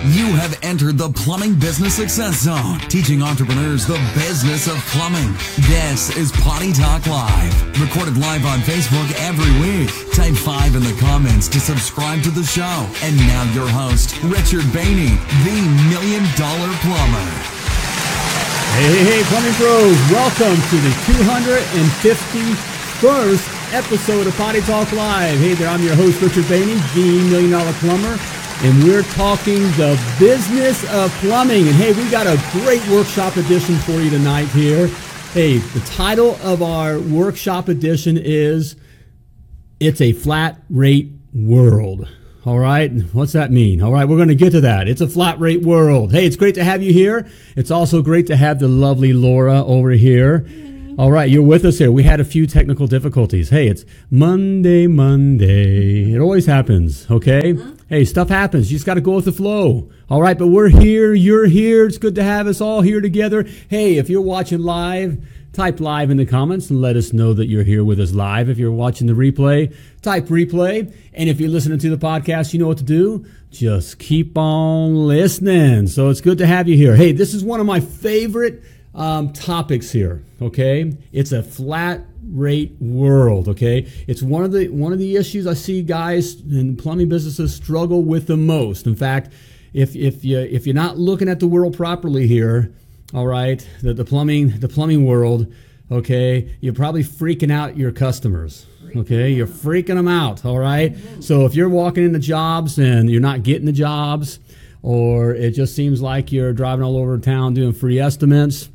You have entered the Plumbing Business Success Zone, teaching entrepreneurs the business of plumbing. This is Potty Talk Live, recorded live on Facebook every week. Type 5 in the comments to subscribe to the show. And now your host, Richard Bainey, the Million Dollar Plumber. Hey, hey, hey, plumbing pros, welcome to the 251st episode of Potty Talk Live. Hey there, I'm your host, Richard Bainey, the Million Dollar Plumber, and we're talking the business of plumbing. And hey, we got a great workshop edition for you tonight here. Hey, the title of our workshop edition is It's a Flat Rate World. All right. What's that mean? All right. We're going to get to that. It's a flat rate world. Hey, it's great to have you here. It's also great to have the lovely Laura over here. All right. You're with us here. We had a few technical difficulties. Hey, it's Monday, Monday. It always happens. Okay. Hey, stuff happens. You just got to go with the flow. All right. But we're here. You're here. It's good to have us all here together. Hey, if you're watching live, type live in the comments and let us know that you're here with us live. If you're watching the replay, type replay. And if you're listening to the podcast, you know what to do. Just keep on listening. So it's good to have you here. Hey, this is one of my favorite um, topics here. Okay, it's a flat rate world. Okay, it's one of the one of the issues I see guys in plumbing businesses struggle with the most. In fact, if if you if you're not looking at the world properly here, all right, the, the plumbing the plumbing world, okay, you're probably freaking out your customers. Okay, you're freaking them out. All right, so if you're walking into jobs and you're not getting the jobs, or it just seems like you're driving all over town doing free estimates,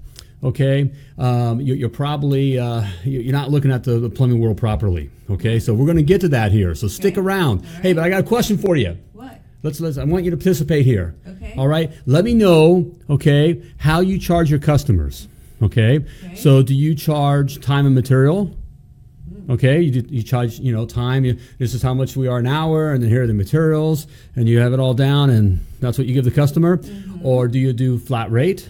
okay, um, you, you're probably uh, you- you're not looking at the, the plumbing world properly. Okay, so we're going to get to that here. So stick around. Hey, but I got a question for you. What? Let's, let's. I want you to participate here. Okay. All right. Let me know. Okay, how you charge your customers. Okay. Okay. So, do you charge time and material? Okay. You you charge you know time. You, this is how much we are an hour, and then here are the materials, and you have it all down, and that's what you give the customer. Or do you do flat rate?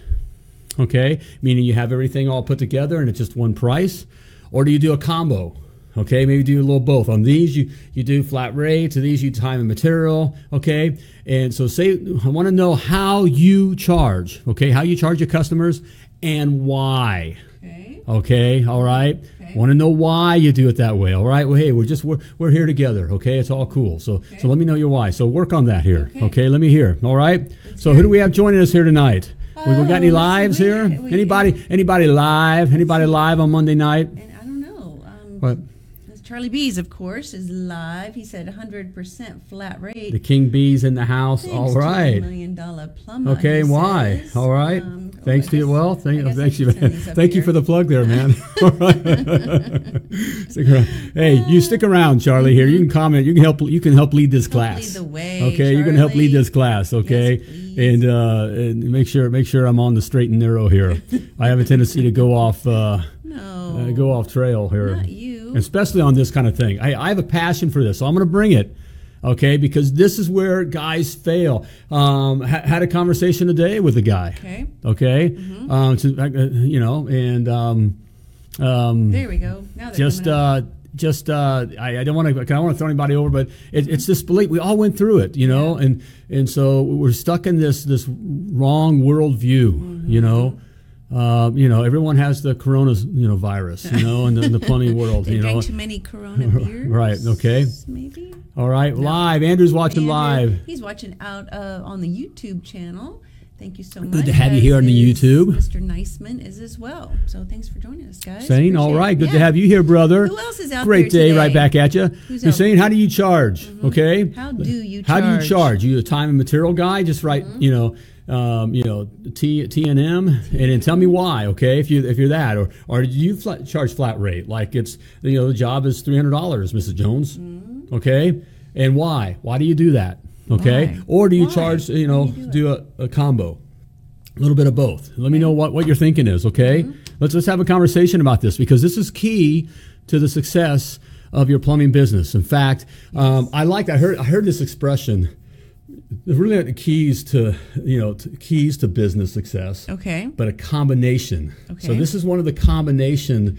Okay, meaning you have everything all put together and it's just one price, or do you do a combo? Okay, maybe do a little both. On these, you you do flat rate. To these, you time and material. Okay, and so say I want to know how you charge. Okay, how you charge your customers and why. Okay. Okay, all right. Okay. Want to know why you do it that way? All right. Well, hey, we're just we're, we're here together. Okay, it's all cool. So so let me know your why. So work on that here. Okay. Okay, let me hear. All right. so who do we have joining us here tonight? We, we got any Oh, lives here? anybody anybody live? Anybody live on Monday night? And I don't know. Um, What? Charlie Bees, of course, is live. He said 100% flat rate. The King Bees in the house. Thanks all to million dollar plumber. Okay, why? says. All right. Um, Thanks to you. Well, thank, thank you. should send these Thank you for the plug there, man. All right. stick around. Hey, you stick around, Charlie. Here, you can comment. You can help. You can help lead this class. lead the way, Okay, you can help lead this class. Okay, Yes. And uh, and make sure make sure I'm on the straight and narrow here. I have a tendency to go off uh, No. uh, go off trail here, Not you. especially on this kind of thing. I, I have a passion for this, so I'm going to bring it. Okay, because this is where guys fail. Um, ha- had a conversation today with a guy. Okay. Okay, um, so, uh, you know, and um, um, There we go. Now they're just coming up. Just uh, I, I don't want to I don't want to throw anybody over, but it, it's this belief we all went through it, you know, and and so we're stuck in this this wrong worldview, Mm-hmm. you know. Uh, you know, everyone has the corona, you know, virus, you know, in the, in the plumbing world, you know. too many Corona beers. Right, okay. Maybe. All right, live. Andrew's watching Andrew, live. He's watching out uh, on the YouTube channel. Thank you so much. Good to have you here on the YouTube. Mr. Niceman is as well. So thanks for joining us, guys. Saying, all right. Right, it. good to have you here, brother. Who else is out Great there day, right back at you. Who's saying, how do you charge? Okay. How do you charge? How do you charge? You a time and material guy? Just write, Mm-hmm. you know, um, you know, T T and M, and then tell me why. Okay, if you if you're that, or or do you flat, charge flat rate? Like it's you know the job is three hundred dollars, Mrs. Jones. Mm-hmm. Okay, and why? Why do you do that? Okay, Why? or do you Why? charge? You know, do you do do a, a combo. A little bit of both. Let me know what, what your thinking is, okay? Mm-hmm. Let's let's have a conversation about this because this is key to the success of your plumbing business. In fact, um, I like I heard I heard this expression. Really the keys to you know to, keys to business success, Okay. but a combination. Okay, So this is one of the combination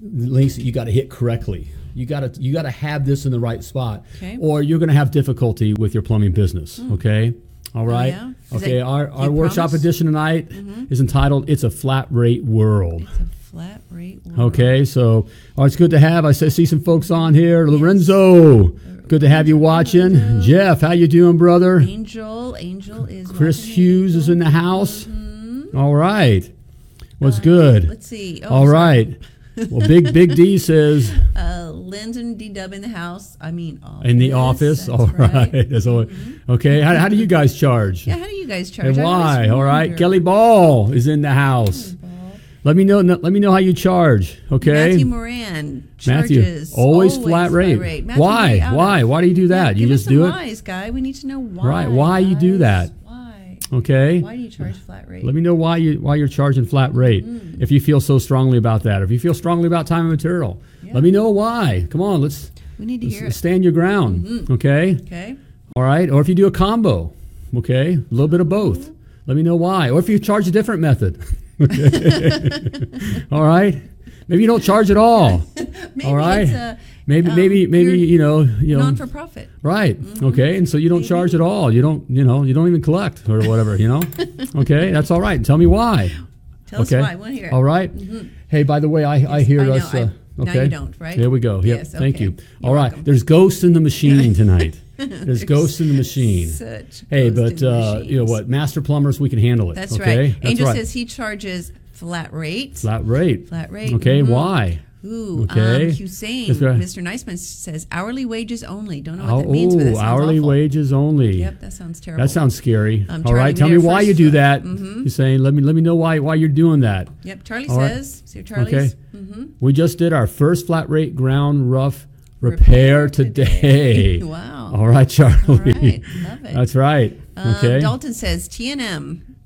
links that you got to hit correctly. You got to you got to have this in the right spot, Okay. or you're going to have difficulty with your plumbing business. Okay. All right. yeah? Okay. our our workshop promise? edition tonight is entitled "It's a Flat Rate World." It's a flat rate. world. Okay, so oh, it's good to have. I see see some folks on here. Lorenzo, good to have you watching. Jeff, how you doing, brother? Angel, Angel is Chris Hughes is in the house. All right, what's good? Mm-hmm. Uh, Let's see. Oh, All sorry. right. Well, big Big D says Uh, Lyndon D Dub in the house. I mean, office. in the office. That's All right. That's all- Okay. How, how do you guys charge? Yeah, how do you guys charge? And why? All right. Kelly Ball is in the house. Let me know. Let me know how you charge. Okay. Matthew Moran Matthew, charges always, flat rate. Matthew Why? Why? Why do you do Yeah, that? you give just do it. Whys, guy. We need to know why. Right, why you do that. Okay. Why do you charge flat rate? Let me know why you why you're charging flat rate. Mm. If you feel so strongly about that, or if you feel strongly about time and material, let me know why. Come on, let's, we need to hear let's it. stand your ground. Mm-hmm. Okay. Okay. All right. Or if you do a combo, okay, a little bit of both. Let me know why. Or if you charge a different method. Okay. all right. Maybe you don't charge at all. Maybe all right. It's a, maybe um, maybe maybe you're know you know non for profit. Right. Okay. And so you don't charge at all. You don't, you know, you don't even collect or whatever, you know? okay. That's all right. Tell me why. Tell okay. us why. I want to hear it. All right. Hey, by the way, I, I hear I us. Uh, now you don't, right? Here we go. Yep. Yes, Thank okay. you. You're all right. welcome. There's ghosts in the machine tonight. There's ghosts in the machine. Hey, but uh, you know what? Master plumbers, we can handle it. That's okay? right. That's Angel right. says he charges flat rate. flat rate. Flat rate. Okay. Mhm. Why? Ooh, Okay. um, Hussein, right. Mr. Niceman says hourly wages only. Don't know what that means, Oh, hourly awful. wages only. Yep, that sounds terrible. That sounds scary. Um, All right, tell me why you do that. mhm. You're saying, let me let me know why why you're doing that. Yep, Charlie All right. says. See what Charlie's. Okay. Mm-hmm. We just did our first flat rate ground rough repair, Repair today. today. Wow. All right, Charlie. All right, love it. That's right. Um, Okay. Dalton says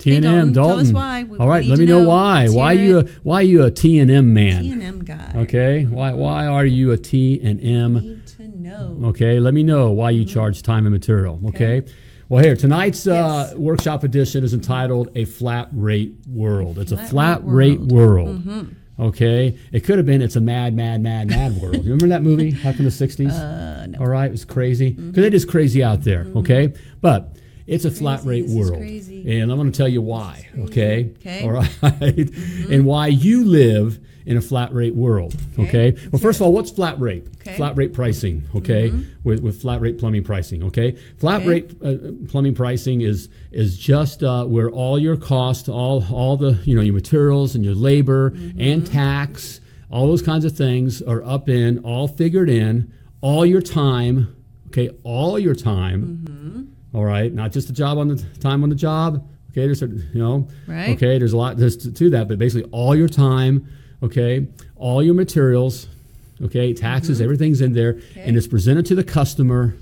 T and M. M, Tell us Dalton. why. We- All we let me know, why. Let's Why hear you a, why you a T and M man? T and M guy? Okay. Why why are you a T and M? Need to know. Okay, let me know why you charge time and material. Okay. Well, here tonight's uh, Yes. workshop edition is entitled "A Flat Rate World." It's a Flat flat rate rate world. Okay, it could have been "It's a Mad, Mad, Mad, Mad World." You remember that movie back in the '60s? Uh, no. All right, it was crazy because it is crazy out there. Okay, but it's a flat rate Crazy, this is world, crazy. and I'm going to tell you why. Okay, Okay. all right, and why you live in a flat rate world. Okay, well, first of all, what's flat rate? Okay. Flat rate pricing. Okay, with, with flat rate plumbing pricing. Okay, flat Okay. rate uh, plumbing pricing is is just uh, where all your costs, all all the you know your materials and your labor and tax, all those kinds of things are up in, all figured in, all your time. Okay, all your time. All right, not just the job on the time on the job. Okay, there's a, you know. Right. Okay, there's a lot there's to, to that, but basically all your time. Okay, all your materials. Okay, taxes, everything's in there, and it's presented to the customer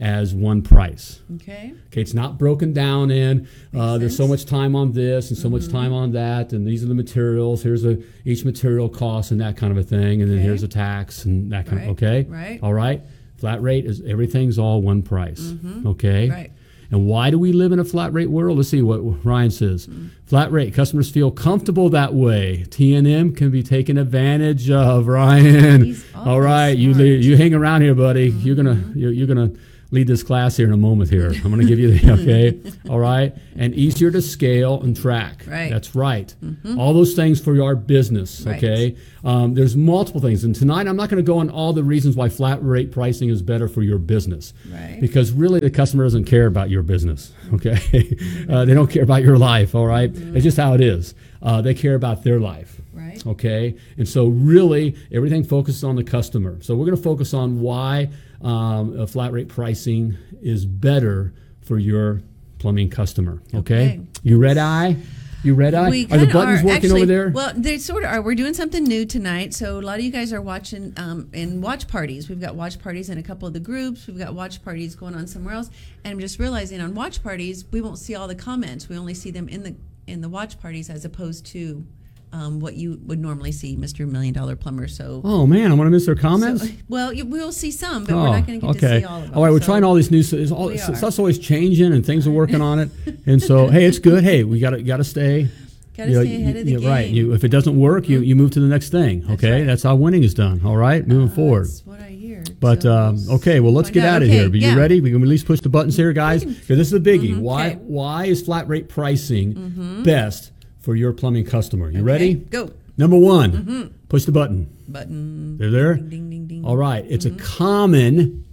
as one price. Okay. Okay, it's not broken down in. Uh, there's so much time on this and so much time on that, and these are the materials. Here's a each material cost and that kind of a thing, and then here's a tax and that kind Right, of. Okay, right. all right. Flat rate is everything's all one price. Mm-hmm. Okay, Right. And why do we live in a flat rate world? Let's see what Ryan says. Mm-hmm. Flat rate customers feel comfortable that way. T and M can be taken advantage of. Ryan, all right, you smart. you hang around here, buddy. You're gonna mm-hmm. you're, you're gonna lead this class here in a moment. Here, I'm gonna give you the okay. All right, and easier to scale and track. Right. Mm-hmm. That's right. All those things for your business. Right. Okay. Um, there's multiple things, and tonight I'm not going to go on all the reasons why flat rate pricing is better for your business. Right. Because really, the customer doesn't care about your business. Okay. uh, they don't care about your life. All right? It's just how it is. Uh, they care about their life. Right. Okay. And so, really, everything focuses on the customer. So, we're going to focus on why um, a flat rate pricing is better for your plumbing customer. Okay. Okay. You red eye? You red eye? Are the buttons working actually, over there? Well, they sort of are. We're doing something new tonight. So a lot of you guys are watching um, in watch parties. We've got watch parties in a couple of the groups. We've got watch parties going on somewhere else. And I'm just realizing on watch parties we won't see all the comments. We only see them in the in the watch parties as opposed to um, what you would normally see, Mr. Million Dollar Plumber. So. oh, man. I'm going to miss their comments? so- well, you, we'll see some, but we're not going to get Oh, okay. to see all of them. All right, we're So- trying all these new. It's all, stuff's always changing, and things are working on it. And so, hey, it's good. Hey, we got to got to stay. Gotta you know, stay ahead of the you- Right. You, if it doesn't work, you, you move to the next thing. Okay, right. that's how winning is done. All right, moving forward. That's what I hear. But so um, okay, well, let's get out. out of Okay, here. Are you yeah. ready? We can at least push the buttons here, guys. this is a biggie. Mhm, why? okay. Mm-hmm. Why is flat rate pricing best for your plumbing customer? You Okay, ready? Go. Number one, push the button. Button. They're there. Ding, ding, ding. All right, it's Mm-hmm. a common,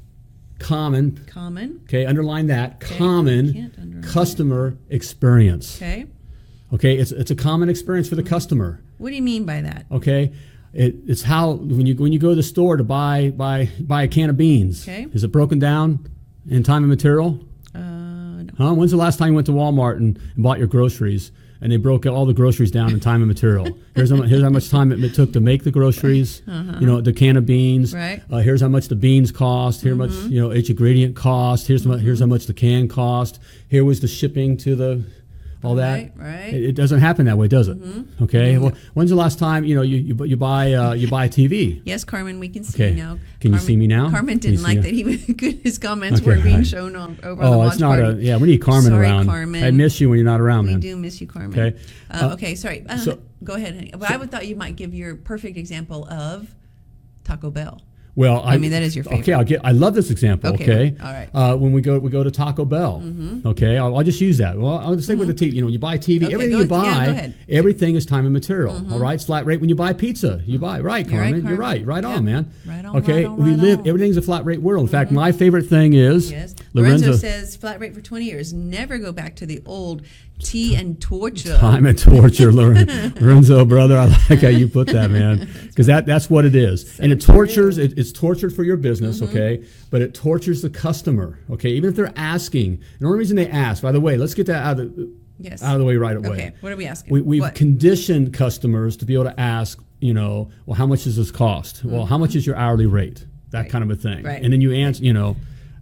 common. Common. Okay, underline that. Okay, Common customer experience. Okay. Okay, it's it's a common experience for the customer. What do you mean by that? Okay, it, it's how when you when you go to the store to buy buy buy a can of beans. Okay. Is it broken down in time and material? Uh, no. Huh? When's the last time you went to Walmart and, and bought your groceries and they broke all the groceries down in time and material? Here's how, here's how much time it, took to make the groceries. You know, the can of beans. Uh-huh. Right. Mm-hmm. Uh, here's how much the beans cost. Here much you know each ingredient cost. Here's mu- here's how much the can cost. Here was the shipping to the all that. Right, right. Mm-hmm. It, it doesn't happen that way, does it? Okay. Well, when's the last time you know you you, you buy uh, you buy a TV? Yes, Carmen, we can see Okay. you now. Can you see me now? Carmen didn't like that he was his comments Okay, were being right. shown on over on the Oh, watch it's not party. a yeah. We need Carmen Sorry, around. Carmen. I miss you when you're not around, We man. do miss you, Carmen. Okay. Uh, Uh, okay, sorry. Uh, so- go ahead, honey. But I would thought you might give your perfect example of Taco Bell. Well, I, mean, that is your Okay, favorite. I'll get. I love this example. Okay, Okay, all right. Uh, when we go, we go to Taco Bell. Okay, I'll, I'll just use that. Well, I'll just say with the TV. You know, you buy TV. Mm-hmm. Okay, everything you buy. Mm-hmm. everything is time and material. all right, flat rate when you buy pizza. You buy right, You're right, Carmen. You're Carmen. right. Right Yeah. on, man. Right on, Okay, right on, we live. on. Everything's a flat rate world. In fact, my favorite thing is Yes. Lorenzo, Lorenzo. says flat rate for 20 years. Never go back to the old tea and torture. Time and torture, Lorenzo, brother. I like how you put that, man, because that, that's what it is, and it tortures. It, it's tortured for your business, Mm-hmm. okay, but it tortures the customer, okay. Even if they're asking, and the only reason they ask, by the way, let's get that out of the, Yes. out of the way right away. Okay, what are we asking? We, we've What? conditioned customers to be able to ask, you know, well, how much does this cost? Well, how much is your hourly rate? That Mm-hmm. Right. kind of a thing, Right. and then you answer, you know,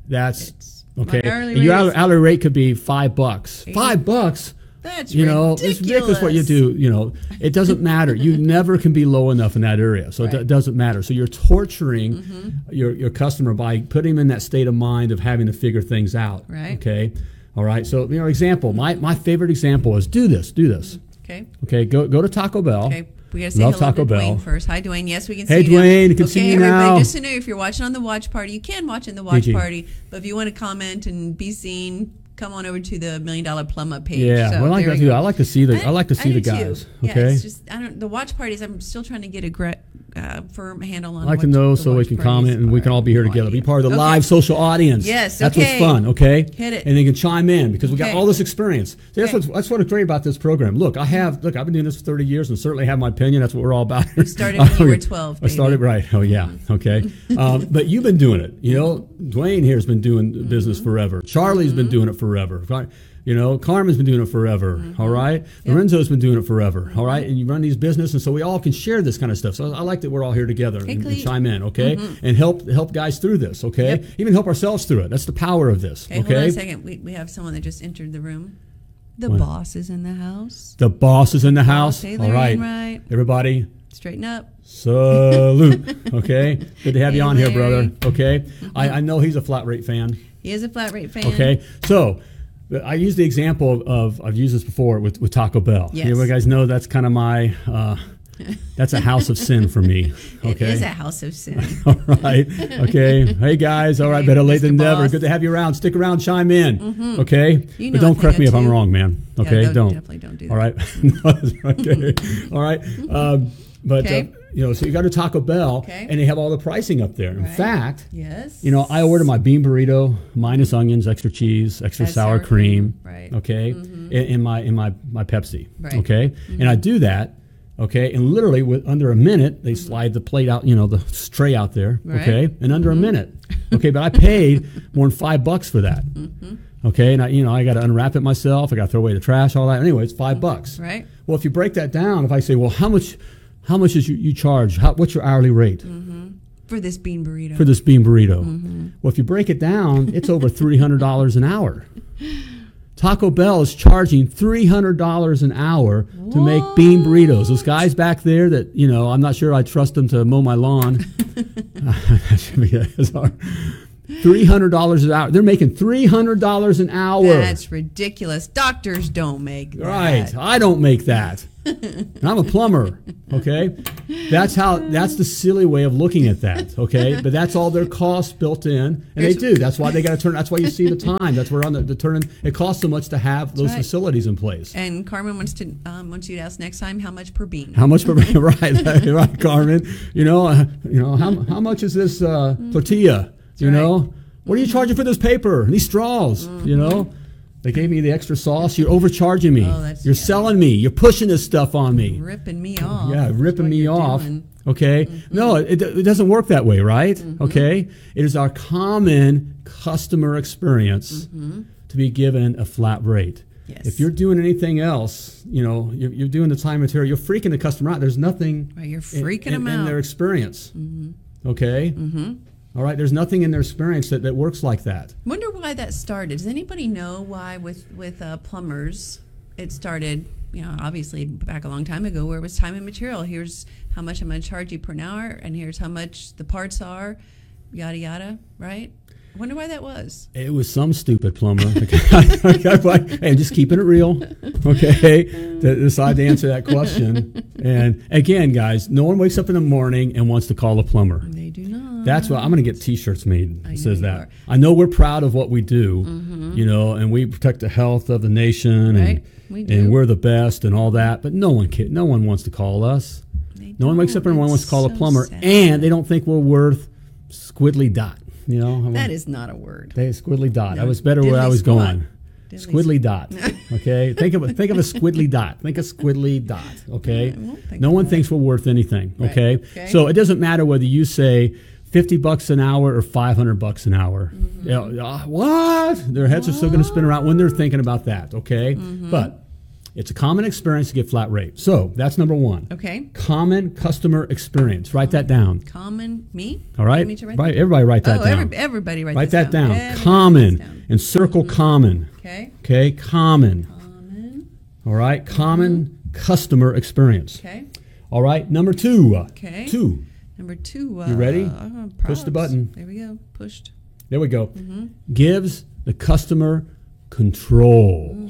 that's It's- okay. my hourly and your hourly, hourly rate could be five bucks. Five bucks That's you know it's ridiculous what you do you know it doesn't matter you never can be low enough in that area so it do- doesn't matter so you're torturing mm-hmm. your, your customer by putting him in that state of mind of having to figure things out Right. okay all right so you know example my, my favorite example is do this do this Okay. okay go go to taco bell Okay. We got to say Love hello Taco to Dwayne Bell. first. Hi, Dwayne. Yes, we can Hey, see you. now. Dwayne, you can okay, see you everybody, now. just to know, if you're watching on the watch party, you can watch in the watch party. But if you want to comment and be seen, come on over to the Million Dollar Plumber page. yeah So well, I like there that too go. i like to see the i, like to see do the too. guys Yeah, okay it's just I don't the watch parties. I'm still trying to get a gra- uh, firm handle on. I like to know so we can comment and we can all be here together. Be part of the Okay. live social audience. Yes, that's okay. what's fun. Okay, Hit it. and they can chime in because we got all this experience. See, that's Okay. what's that's what is great about this program. Look, I have look. I've been doing this for thirty years and certainly have my opinion. That's what we're all about. You started when you were 12, I started right. Oh yeah. Okay. um, but you've been doing it. You know, Dwayne here has been doing business Mm-hmm. forever. Charlie's been doing it forever. Right? You know, Carmen's been doing it forever. Mm-hmm. all right. Lorenzo's been doing it forever. Mm-hmm. all right. And you run these businesses, and so we all can share this kind of stuff. So I like that we're all here together and, and chime in, okay, mm-hmm. and help help guys through this, okay, Yep. even help ourselves through it. That's the power of this, Okay, hold on a second. We, we have someone that just entered the room. The boss is in the house. The boss is in the house. Taylor All right, Enright. everybody, Straighten up. salute. okay, good to have you Hey, on here, brother. Okay, I, I mm-hmm. know he's a flat rate fan. He is a flat rate fan. Okay, so I use the example of I've used this before with, with Taco Bell. Yes. You guys know that's kind of my uh, that's a house of sin for me. Okay, is a house of sin. all right. Okay. Hey guys. All right. Hey, Better late Mr. than never. Good to have you around. Stick around. Chime in. Okay. You but know don't correct me if I'm wrong, man. Yeah, Okay. don't- don't. definitely don't do that. All right. okay. all right. Um, but Okay. uh, you know, so you go to Taco Bell, Okay. and they have all the pricing up there. In Right. fact, Yes. you know, I order my bean burrito minus onions, extra cheese, extra sour, cream. cream, right. Mm-hmm. Okay. In, in my in my my Pepsi. Right. Mm-hmm. Okay. And I do that. Okay. And literally, with under a minute, they slide the plate out. You know, the tray out there. Right. Okay. and under a minute. Okay. But I paid more than five bucks for that. Mm-hmm. Okay. And I, you know, I got to unwrap it myself. I got to throw away the trash, all that. Anyway, it's 5 bucks. Mm-hmm. Right. Well, if you break that down, if I say, well, how much, how much is you, you charge? How, what's your hourly rate? For this bean burrito. for this bean burrito. Mm-hmm. Well, if you break it down, it's over three hundred dollars an hour. Taco Bell is charging three hundred dollars an hour to make bean burritos. Those guys back there that you know, I'm not sure I trust them to mow my lawn. That should be it. Three hundred dollars an hour. They're making three hundred dollars an hour. That's ridiculous. Doctors don't make that. right. I don't make that. And I'm a plumber. Okay, that's how. That's the silly way of looking at that. Okay, but that's all their costs built in, and they do. That's why they got to turn. That's why you see the time. That's where on the, the turn. It costs so much to have those right. facilities in place. And Carmen wants to um, wants you to ask next time how much per bean. How much per right, right, Carmen? You know, uh, you know how how much is this uh, tortilla? You right. know, what are you charging for this paper and these straws? You know. They gave me the extra sauce. You're overcharging me. Oh, that's- you're yeah. selling me. You're pushing this stuff on me. ripping me off. Yeah, ripping me off. doing. Okay. Mm-hmm. No, it, it doesn't work that way, right? Mm-hmm. Okay. It is our common customer experience mm-hmm. to be given a flat rate. Yes. If you're doing anything else, you know, you're, you're doing the time material, you're freaking the customer out. There's nothing Right, you're freaking in, them in their experience. Okay. Mm-hmm. There's nothing in their experience that, that works like that. Wonder why that started. Does anybody know why with with uh, plumbers it started? You know, obviously back a long time ago, where it was time and material. Here's how much I'm going to charge you per hour, and here's how much the parts are, yada yada. Right? Wonder why that was. It was some stupid plumber. and just keeping it real, okay, to decide to answer that question. And again, guys, no one wakes up in the morning and wants to call a plumber. They do not. That's why I'm going to get T-shirts made. I says know that. are. Mm-hmm. I know we're proud of what we do, you know, and we protect the health of the nation, Right. and, We and we're the best and all that. But no one, no one wants to call us. They No one wakes up and wants to call a plumber, sad. and they don't think we're worth squiddly dot. You know, that is not a word. They squiddly dot. I was better where I was squat. going. Diddly Squiddly dot. Okay. think of a, think of a squiddly dot. Think of a squiddly dot. Okay. I won't think No one that. thinks we're worth anything. Right. Okay? Okay. So it doesn't matter whether you say fifty bucks an hour or five hundred bucks an hour. Mm-hmm. You know, uh, what? Their heads are still going to spin around when they're thinking about that. Okay. Mm-hmm. But it's a common experience to get flat rate. So that's number one. Okay. Common customer experience. Write that down. Common me. All right. Me to write Right. Everybody write that oh, down. every, everybody write, write that down. Everybody write Common down. and circle common. Okay. Okay, common. Common. All right, common customer experience. Okay. All right, number two. Okay. Two. Number two. Uh, You ready? uh, Push the button. There we go. Pushed. There we go. Mm-hmm. Gives the customer control.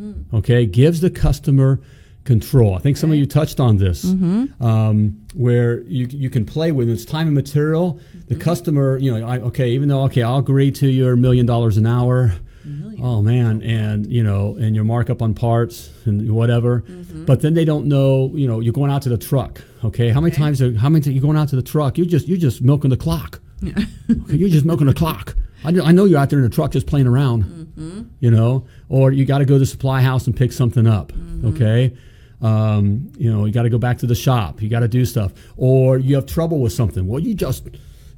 Mm. Okay, gives the customer control. I think some of you touched on this, Mm-hmm. um, where you you can play with it's time and material. The Mm-hmm. customer, you know, I, okay, even though okay, I'll agree to your million dollars an hour. Oh man, and you know, and your markup on parts and whatever, Mm-hmm. but then they don't know. You know, you're going out to the truck. Okay, how many Okay. times? Are, how many? T- you going out to the truck? You're just you're just milking the clock. okay, you're just milking the clock. I know, I know you're out there in the truck just playing around. Mm-hmm. You know, or you got to go to the supply house and pick something up. Mm-hmm. Okay. Um, you know, you got to go back to the shop. You got to do stuff, or you have trouble with something. Well, you just,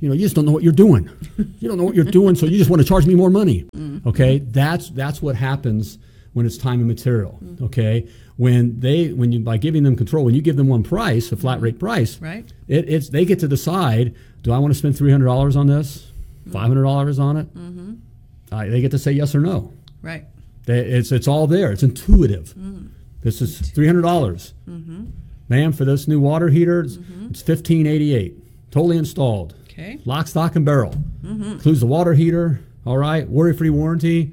you know, you just don't know what you're doing. you don't know what you're doing, so you just want to charge me more money. Mm-hmm. Okay, that's that's what happens when it's time and material. Okay, when they when you by giving them control, when you give them one price, a flat rate price, Mm-hmm. Right. It, it's they get to decide. Do I want to spend three hundred dollars on this? Five hundred dollars on it? Mm-hmm. Uh, they get to say yes or no. Right. They, it's it's all there. It's intuitive. This is three hundred dollars, ma'am, for this new water heater. It's, it's fifteen eighty eight, totally installed, Okay. lock, stock, and barrel. Includes the water heater. All right, worry free warranty.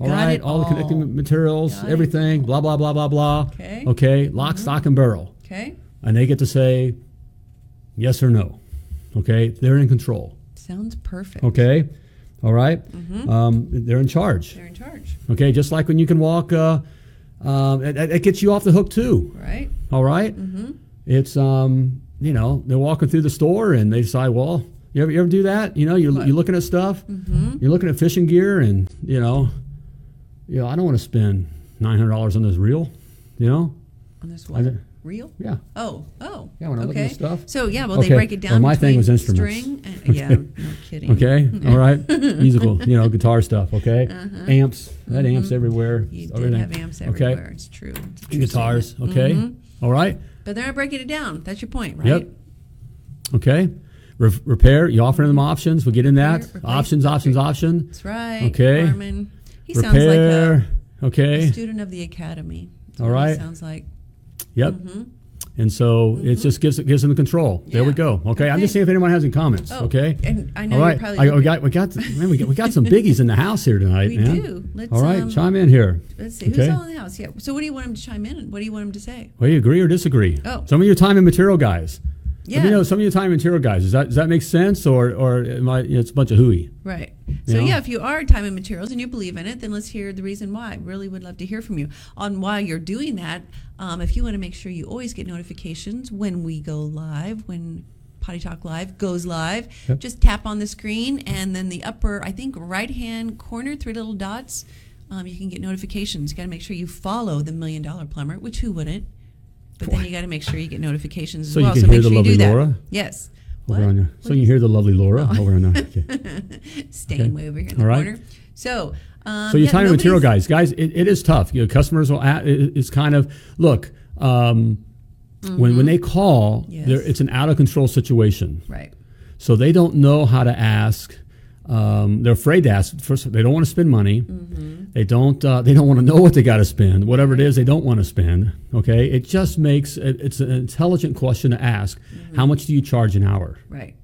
All Got right, it all the connecting materials, Got everything. Blah blah blah blah blah. Okay. Okay, lock, stock, and barrel, Okay. and they get to say yes or no. Okay, they're in control. Sounds perfect. Okay, all right? Um, they're in charge. They're in charge. Okay, just like when you can walk, uh, um, it, it gets you off the hook too. Right. All right? It's um, you know they're walking through the store and they decide, well, you ever, you ever do that? You know, you're, you're looking at stuff, you're looking at fishing gear, and you know, you know, I don't want to spend nine hundred dollars on this reel. You know, On this what? Real? yeah. Oh, oh. Yeah, when I okay. look at stuff. So yeah, well Okay, they break it down. well, my thing was instruments. String and, yeah, no kidding. Okay, all right, musical, you know, guitar stuff. Okay, amps, that amps everywhere. Uh-huh. Mm-hmm. You did have amps Okay. everywhere. It's true. It's true guitars. statement. Okay, Mhm. all right. But they're not breaking it down. That's your point, right? Yep. Okay. Re- repair. You offering them options. We'll get in that. Repair, options, options, option. That's right. Okay. He sounds like a, okay. a student of the academy. That's All he sounds like. Yep. Mm-hmm. And so it just gives it gives them the control. There we Mm-hmm. Go. Okay, I'm just seeing if anyone has any comments. Oh, okay, and I know All you're probably I, we got we got man, we got we got some biggies in the house here tonight. We man. do. Let's, all right, um, chime in here. Let's see Okay. who's all in the house. Yeah. So what do you want them to chime in? What do you want them to say? Well, you agree or disagree? Oh. Some of your time and material guys. Yeah. Me know some of your time and material guys. Does that does that make sense or or am I, it's a bunch of hooey? Right. So know? yeah, if you are time and materials and you believe in it, then let's hear the reason why. Really would love to hear from you on why you're doing that. Um, if you want to make sure you always get notifications when we go live, when Potty Talk Live goes live, Yep. just tap on the screen and then the upper, I think, right hand corner, three little dots. Um, you can get notifications. You got to make sure you follow the Million Dollar Plumber, which who wouldn't? But then you got to make sure you get notifications So as you can so hear make the sure you lovely do that. Laura? Yes. Over What? on your, so you hear the lovely Laura over on the. Okay. staying Okay. way over here in the All right. corner. So, um, So your yeah, time and material guys, guys, it, it is tough. You know, customers will. It, it's kind of look um, when when they call, Mm-hmm. Yes. it's an out of control situation. Right. So they don't know how to ask. Um, they're afraid to ask. First, they don't want to spend money. Mm-hmm. They don't. Uh, they don't want to know what they got to spend. Whatever it is, they don't want to spend. Okay, it just makes it, it's an intelligent question to ask. How much do you charge an hour? Right.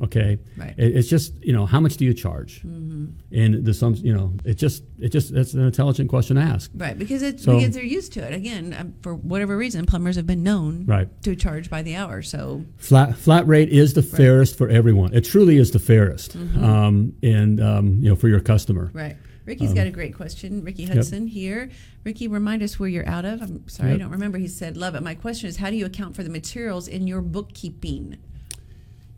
Okay, Right. It, it's just you know how much do you charge? And the some you know it just it just that's an intelligent question to ask. Right. Because it's So- because they're used to it. Again, um, for whatever reason, plumbers have been known Right. to charge by the hour. So, Flat flat rate is the fairest for everyone. It truly is the fairest, Mm-hmm. um, and um, you know for your customer. right. Ricky's got a great question. Ricky Hudson here. Ricky, remind us where you're out of. I'm sorry, I don't remember. He said, "Love it." My question is, how do you account for the materials in your bookkeeping?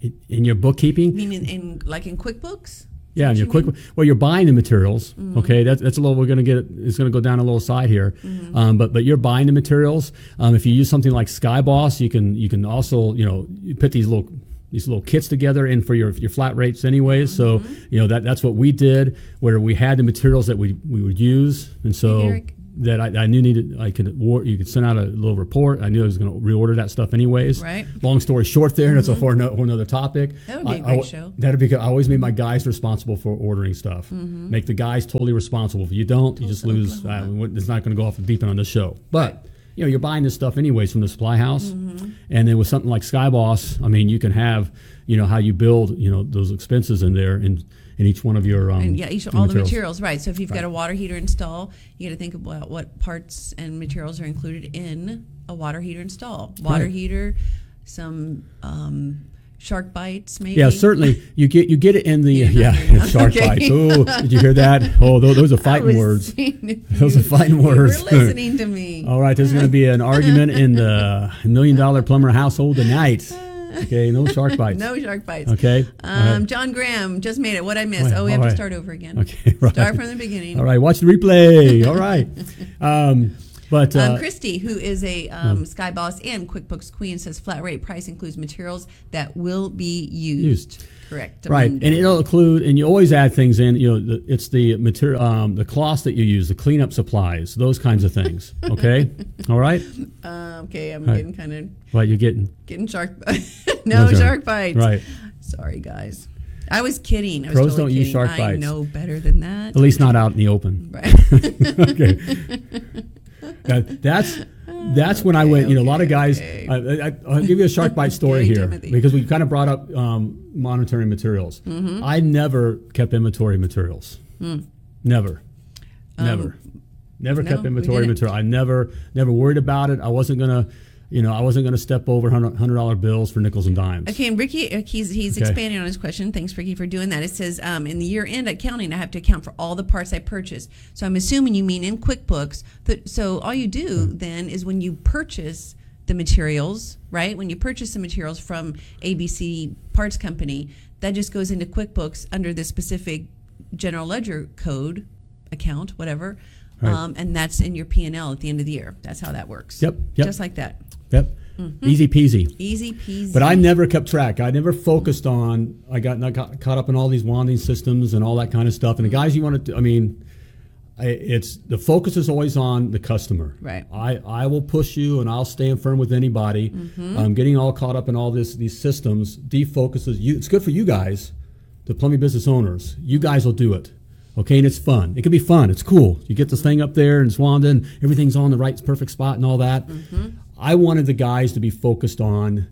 In- In your bookkeeping, Meaning, in like in QuickBooks? Yeah, and what you're quick. mean? Well, you're buying the materials. Mm-hmm. Okay, that's that's a little. We're going to get. It's going to go down a little side here. Mm-hmm. Um, but but you're buying the materials. Um, if you use something like Skyboss, you can you can also you know you put these little these little kits together in for your your flat rates anyways. So Mm-hmm. you know that that's what we did where we had the materials that we we would use, and so. Hey. That I, I knew needed, I could, war- you could send out a little report. I knew I was going to reorder that stuff anyways. Right. Mm-hmm. Long story short, there, and it's a whole, no, whole nother topic. That would be a I- great I- show. That'd be good. I always made my guys responsible for ordering stuff. Mm-hmm. Make the guys totally responsible. If you don't, you just lose. Uh, it's not going to go off the deep end on this show. But you know, you're buying this stuff anyways from the supply house, Mm-hmm. and then with something like Skyboss, I mean, you can have you know how you build you know those expenses in there in in each one of your um, And yeah, each, all the materials, right. So if you've got a water heater install, you got to think about what parts and materials are included in a water heater install. Water Right. heater, some um, shark bites, maybe. Yeah, certainly. You get you get it in the You're not yeah shark Okay. bites. Oh, did you hear that? Oh, those, those are fighting words. Those are fighting words. you were words. listening to me. All right, there's going to be an argument in the million dollar plumber household tonight. Okay, no shark bites. No shark bites. Okay. Um, John Graham just made it. What I missed? Wait, oh, we all have to start over again. Okay, right. Start from the beginning. All right, watch the replay. All right. Um, but uh, Um, Christy, who is a um, Sky Boss and QuickBooks Queen, says flat rate price includes materials that will be used. Used. Correct. right, and it'll include, and you always add things in. You know, the, it's the material, um, the cloths that you use, the cleanup supplies, those kinds of things. Okay. All right. Uh, okay, I'm Right. getting kind of What you're getting? getting shark. Bites. No shark bites. Right. Sorry, guys. I was kidding. I was Pros totally don't use kidding. shark I bites. know better than that. At least not out in the open. Right. okay. That, that's that's when I went. You know, a lot of guys. okay. I, I, I'll give you a shark bite story here Timothy. because we kind of brought up um, monitoring materials. Mm-hmm. I never kept inventory materials. Never, never, never. Um, no, kept inventory material. I never, never worried about it. I wasn't gonna, you know, I wasn't gonna step over hundred dollar bills for nickels and dimes. Okay, and Ricky, uh, he's he's Okay. expanding on his question. Thanks, Ricky, for doing that. It says um, in the year end accounting, I have to account for all the parts I purchase. So I'm assuming you mean in QuickBooks. That, so all you do then is when you purchase the materials, right? When you purchase the materials from ABC Parts Company, that just goes into QuickBooks under the specific general ledger code account, whatever. Right. Um, and that's in your P and L at the end of the year. That's how that works. Yep, yep. Just like that. Yep, Mm-hmm. easy peasy. Easy peasy. But I never kept track. I never focused on. I got, I got caught up in all these wanding systems and all that kind of stuff. And the guys you want to, I mean, it's the focus is always on the customer. Right. I, I will push you and I'll stand firm with anybody. Mm-hmm. Um, getting all caught up in all this these systems defocuses you. It's good for you guys, the plumbing business owners. You guys will do it. Okay, and it's fun. It can be fun. It's cool. You get this thing up there and it's wanding. Everything's on the right, perfect spot and all that. I wanted the guys to be focused on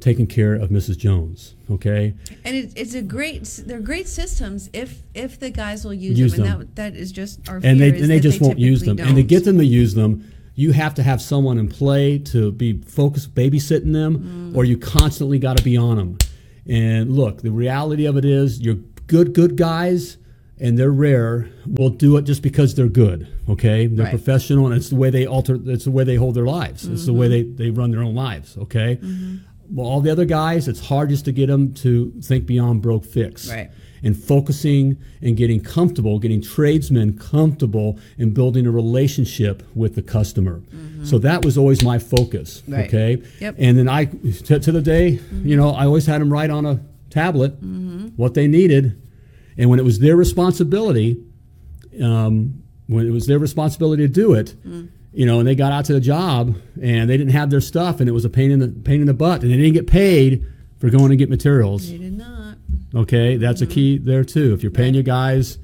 taking care of Mrs. Jones. Okay, And it, it's a great. They're great systems if if the guys will use, Use them, them. and that that is just our and they and they just won't use them. typically And to get them to use them, you have to have someone in play to be focused, babysitting them, Mm. or you constantly got to be on them. And look, the reality of it is, you're good, good guys, and they're rare. Will do it just because they're good. Okay, they're Right. professional, and it's the way they alter. It's the way they hold their lives. It's the way Mm-hmm. they they run their own lives. Okay. Well, all the other guys, it's hard just to get them to think beyond broke fix Right. and focusing and getting comfortable, getting tradesmen comfortable and building a relationship with the customer. So that was always my focus. Mm-hmm. Right. Okay. Yep. And then I, to, to the day, you know, I always had them write on a tablet Mm-hmm. what they needed, and when it was their responsibility, um, when it was their responsibility to do it. Mm. You know, and they got out to the job and they didn't have their stuff, and it was a pain in the pain in the butt, and they didn't get paid for going to get materials. They did not. Okay, that's a key there too. If you're paying your guys,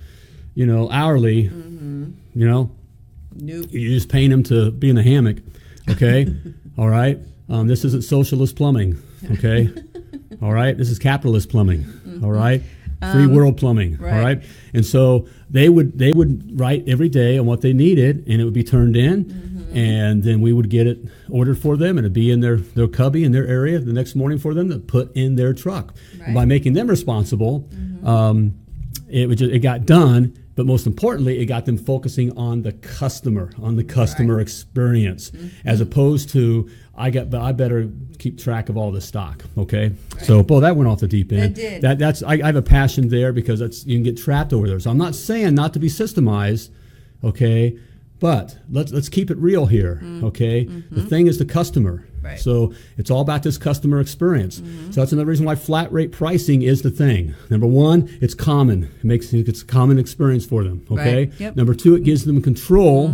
you know, hourly, you know, Nope. you're just paying them to be in the hammock. Okay, all right. Um, this isn't socialist plumbing. Okay, all right. This is capitalist plumbing. All right, free um, world plumbing. All right. right. And so they would they would write every day on what they needed, and it would be turned in. Mm-hmm. And then we would get it ordered for them, and it'd be in their, their cubby in their area the next morning for them to put in their truck. And by making them responsible, mm-hmm. um, it, would just, it got done. But most importantly, it got them focusing on the customer, on the customer experience, mm-hmm. as opposed to I got. But I better keep track of all the stock. Okay, so boy, that went off the deep end. did. That that's I, I have a passion there because that's you can get trapped over there. So I'm not saying not to be systemized, okay, but let's let's keep it real here. Mm-hmm. Okay, mm-hmm. the thing is the customer. Right. So it's all about this customer experience. Mm-hmm. So that's another reason why flat rate pricing is the thing. Number one, it's common. It makes it's a common experience for them. Okay. Right. Yep. Number two, it gives them control.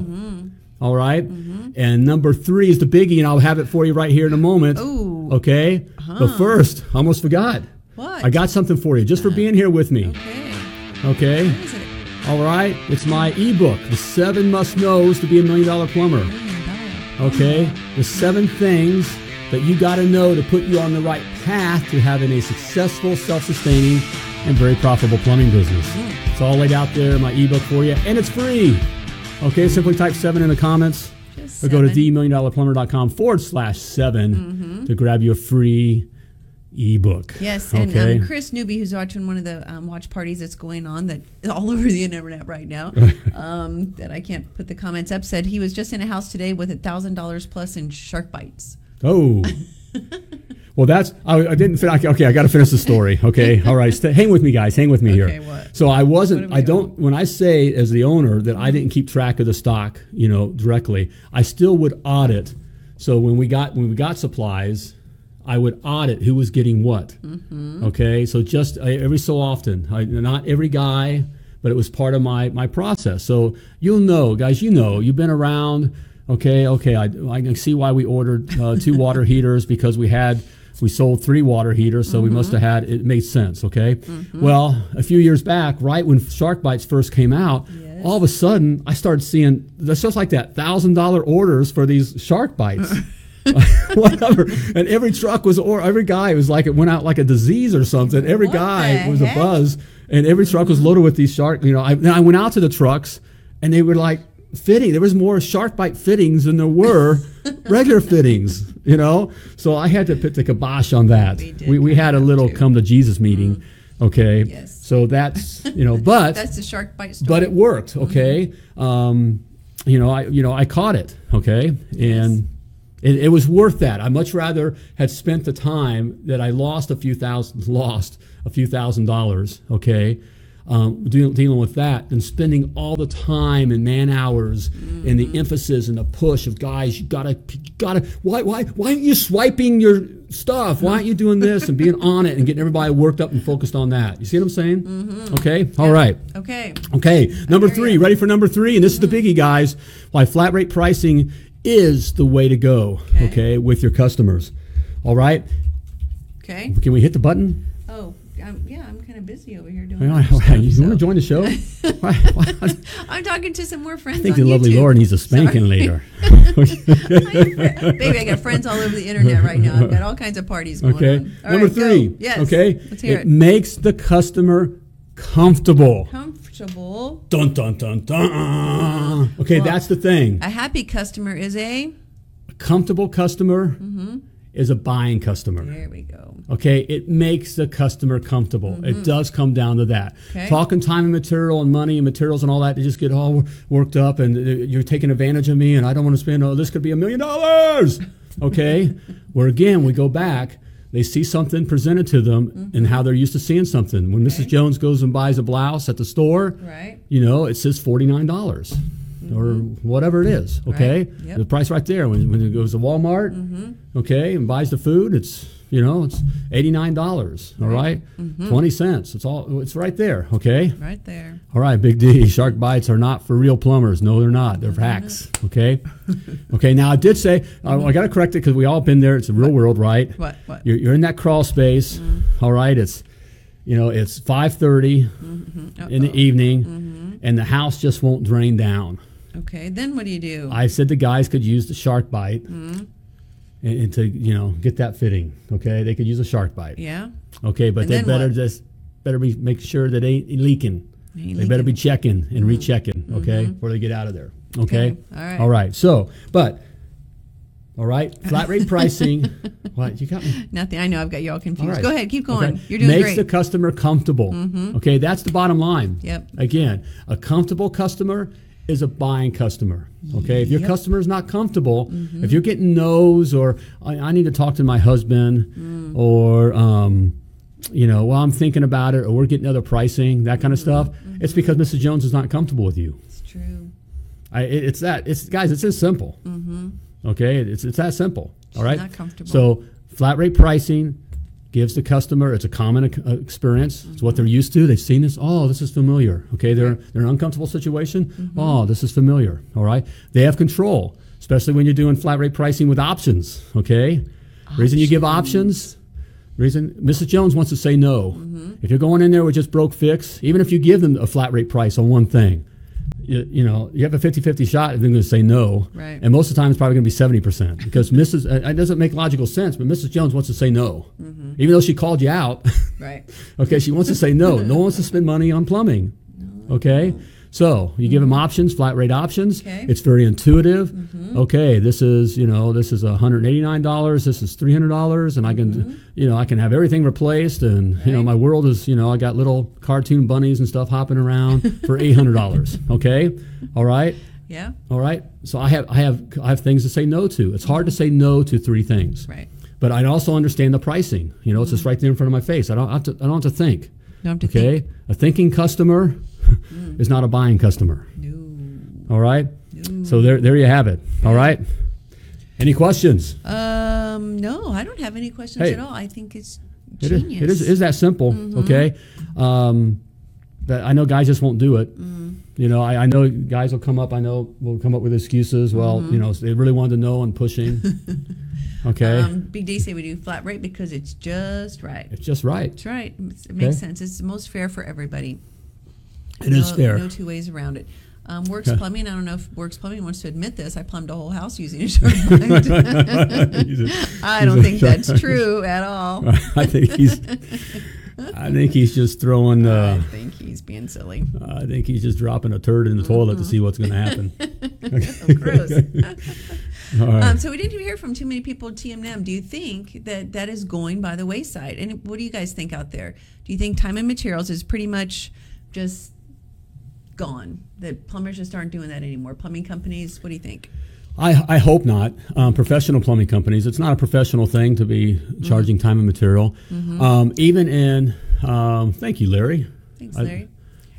All right? Mm-hmm. And number three is the biggie, and I'll have it for you right here in a moment. Ooh. Okay. Uh-huh. But first, I almost forgot. What? I got something for you just for being here with me. Okay. Okay. What is it? All right. It's my ebook, The Seven Must Knows to Be a Million Dollar Plumber. Okay? Uh-huh. The seven things that you got to know to put you on the right path to having a successful, self sustaining, and very profitable plumbing business. It's all laid out there in my ebook for you, and it's free. Okay? Simply type seven in the comments or go to themilliondollarplumber.com forward slash 7 to grab your free ebook. Yes, and Okay? um, Chris Newby, who's watching one of the um, watch parties that's going on that all over the internet right now, um, that I can't put the comments up, said he was just in a house today with a thousand dollars plus in shark bites. Oh. Well, that's I, I didn't. fin- Okay, I got to finish the story. Okay, all right. Stay, hang with me, guys. Hang with me Okay, here. what? So I wasn't. I don't. When I say as the owner that I didn't keep track of the stock, you know, directly, I still would audit. So when we got when we got supplies, I would audit who was getting what. Mm-hmm. Okay, so just uh, every so often, I, not every guy, but it was part of my my process. So you'll know, guys. You know, you've been around. Okay, okay. I, I can see why we ordered uh, two water heaters because we had we sold three water heaters, so we must have had it made sense. Okay. Mm-hmm. Well, a few years back, right when Shark Bites first came out, Yes. all of a sudden I started seeing that's just like that thousand dollar orders for these Shark Bites. whatever. And every truck was, or every guy was like it went out like a disease or something. Every What guy was a buzz, and every truck was mm-hmm. loaded with these shark. You know, I, then I went out to the trucks, and they were like fitting. There was more shark bite fittings than there were regular fittings. You know, so I had to put the kibosh on that. We did We, we had a little come to Jesus meeting. Okay. Yes. So that's you know, but That's the shark bite story. but it worked okay um, you know i you know i caught it okay and it, it was worth that i much rather had spent the time that i lost a few thousand lost a few thousand dollars okay um, deal, dealing with that than spending all the time and man hours and the emphasis and the push of guys you gotta you gotta why why why aren't you swiping your stuff why aren't you doing this and being on it and getting everybody worked up and focused on that you see what i'm saying okay all right Okay. Okay, number three. ya. Ready for number three? And this is the biggie, guys. Why flat rate pricing is the way to go. Okay. Okay, with your customers. All right. Okay. Can we hit the button? Oh, um, yeah, I'm kind of of busy over here doing. Well, other you stuff, want so- to join the show? Why- why- I'm talking to some more friends. I think the lovely YouTube. Laura needs a spanking later. Baby, I got friends all over the internet right now. I've got all kinds of parties going Okay. on. All Number right, go. three. Yes. Okay. Let's hear it it. makes the customer comfortable. Comfortable. Dun dun dun dun. Okay, Well- that's the thing. A happy customer is a. A comfortable customer Mm-hmm. Is a buying customer. There we go. Okay, it makes the customer comfortable. It does come down to that. Mm-hmm. Okay. Talking time and material and money and materials and all that, they just get all worked up and uh, you're taking advantage of me and I don't want to spend, oh, this could be a million dollars. Okay, where again, we go back, they see something presented to them and how they're used to seeing something. When Mrs. Mm-hmm. Jones goes and buys a blouse at the store, Right. you know, it says $49 or whatever it is, okay? Mm-hmm. Right, yep. The price right there. When, when it goes to Walmart, Mm-hmm. okay, and buys the food, it's, you know, it's $89, all right? Mm-hmm. 20 cents. It's all, it's right there, okay? Right there. All right, Big D. Shark bites are not for real plumbers. No, they're not. They're hacks. Okay. okay. Now I did say uh, I got to correct it because we all been there. It's the real world, right? What? What? You're, you're in that crawl space. all right. It's you know it's 5:30 in the evening, and the house just won't drain down. Okay. Then what do you do? I said the guys could use the shark bite. Hmm. And, and to you know get that fitting, okay, they could use a shark bite, yeah. okay, but And they better what? just better be make sure that they ain't leaking. Ain't They better be checking and hmm. rechecking, okay, mm-hmm. before they get out of there. Okay. Okay, all right. All right. So, but all right, flat rate pricing. what you got me? Nothing. I know. I've got you all confused. All right. Go ahead. Keep going. Okay. You're doing great. Makes great. the customer comfortable. Mm-hmm. Okay, that's the bottom line. Yep. Again, a comfortable customer is a buying customer. Okay, if your Yep. customer is not comfortable, if you're getting no's or I, I need to talk to my husband, Mm. or um, you know, well, I'm thinking about it, or we're getting other pricing, that kind of stuff. Mm-hmm. It's because Mrs. Jones is not comfortable with you. it's true. I, it, it's that. It's guys. It's this simple. Okay, it's it's that simple. All right. not comfortable. So flat rate pricing gives the customer. It's a common uh, experience. It's what they're used to. They've seen this. Oh, this is familiar. Okay, they're they're in an uncomfortable situation. Oh, this is familiar. All right. They have control, especially when you're doing flat rate pricing with options. Okay. Reason you give options. Reason Mrs. Jones wants to say no. If you're going in there with just broke fix, even if you give them a flat rate price on one thing, you, you know, you have a 50 50 shot, they're going to say no. Right. And most of the time, it's probably going to be 70% because Mrs. uh, It doesn't make logical sense, but Mrs. Jones wants to say no. Even though she called you out, Right. okay, she wants to say no. No one wants to spend money on plumbing. Okay? So you give them mm-hmm. options, flat rate options. Okay. It's very intuitive. Mm-hmm. Okay, this is you know this is hundred eighty nine dollars. This is three hundred dollars, and I can mm-hmm. you know I can have everything replaced, and you know my world is you know I got little cartoon bunnies and stuff hopping around for eight hundred dollars. Okay, all right, Yeah. all right. So I have I have I have things to say no to. It's hard to say no to three things. Right. But I also understand the pricing. You know, it's just right there in front of my face. I don't have to, I don't have to think. Don't have to Okay, think. a thinking customer is not a buying customer. No. All right. So there, there you have it. All right. Any questions? Um. No, I don't have any questions Hey. at all. I think it's It is, genius. it is, it is that simple. Okay. Um, but I know guys just won't do it. You know, I, I know guys will come up. I know will come up with excuses. Well, you know, they really wanted to know and pushing. Okay. Um, Big D say we do flat rate because it's just right. it's just right. That's right. It's- It makes Okay. sense. It's the most fair for everybody. It is no, fair. No two ways around it. Um, Works Okay. Plumbing. I don't know if Works Plumbing wants to admit this. I plumbed a whole house using a bind. I don't think that's true at all. I think he's. I think he's just throwing. I Uh, think he's being silly. I think he's just dropping a turd in the toilet to see what's going to happen. Gross. All right. Um, so we didn't hear from too many people at TMM. Do you think that that is going by the wayside? And what do you guys think out there? Do you think time and materials is pretty much just gone? That plumbers just aren't doing that anymore. Plumbing companies. What do you think? I, I hope not. Um, professional plumbing companies, it's not a professional thing to be Mm-hmm. charging time and material. Um, even in, um, thank you, Larry. Thanks, I- Larry.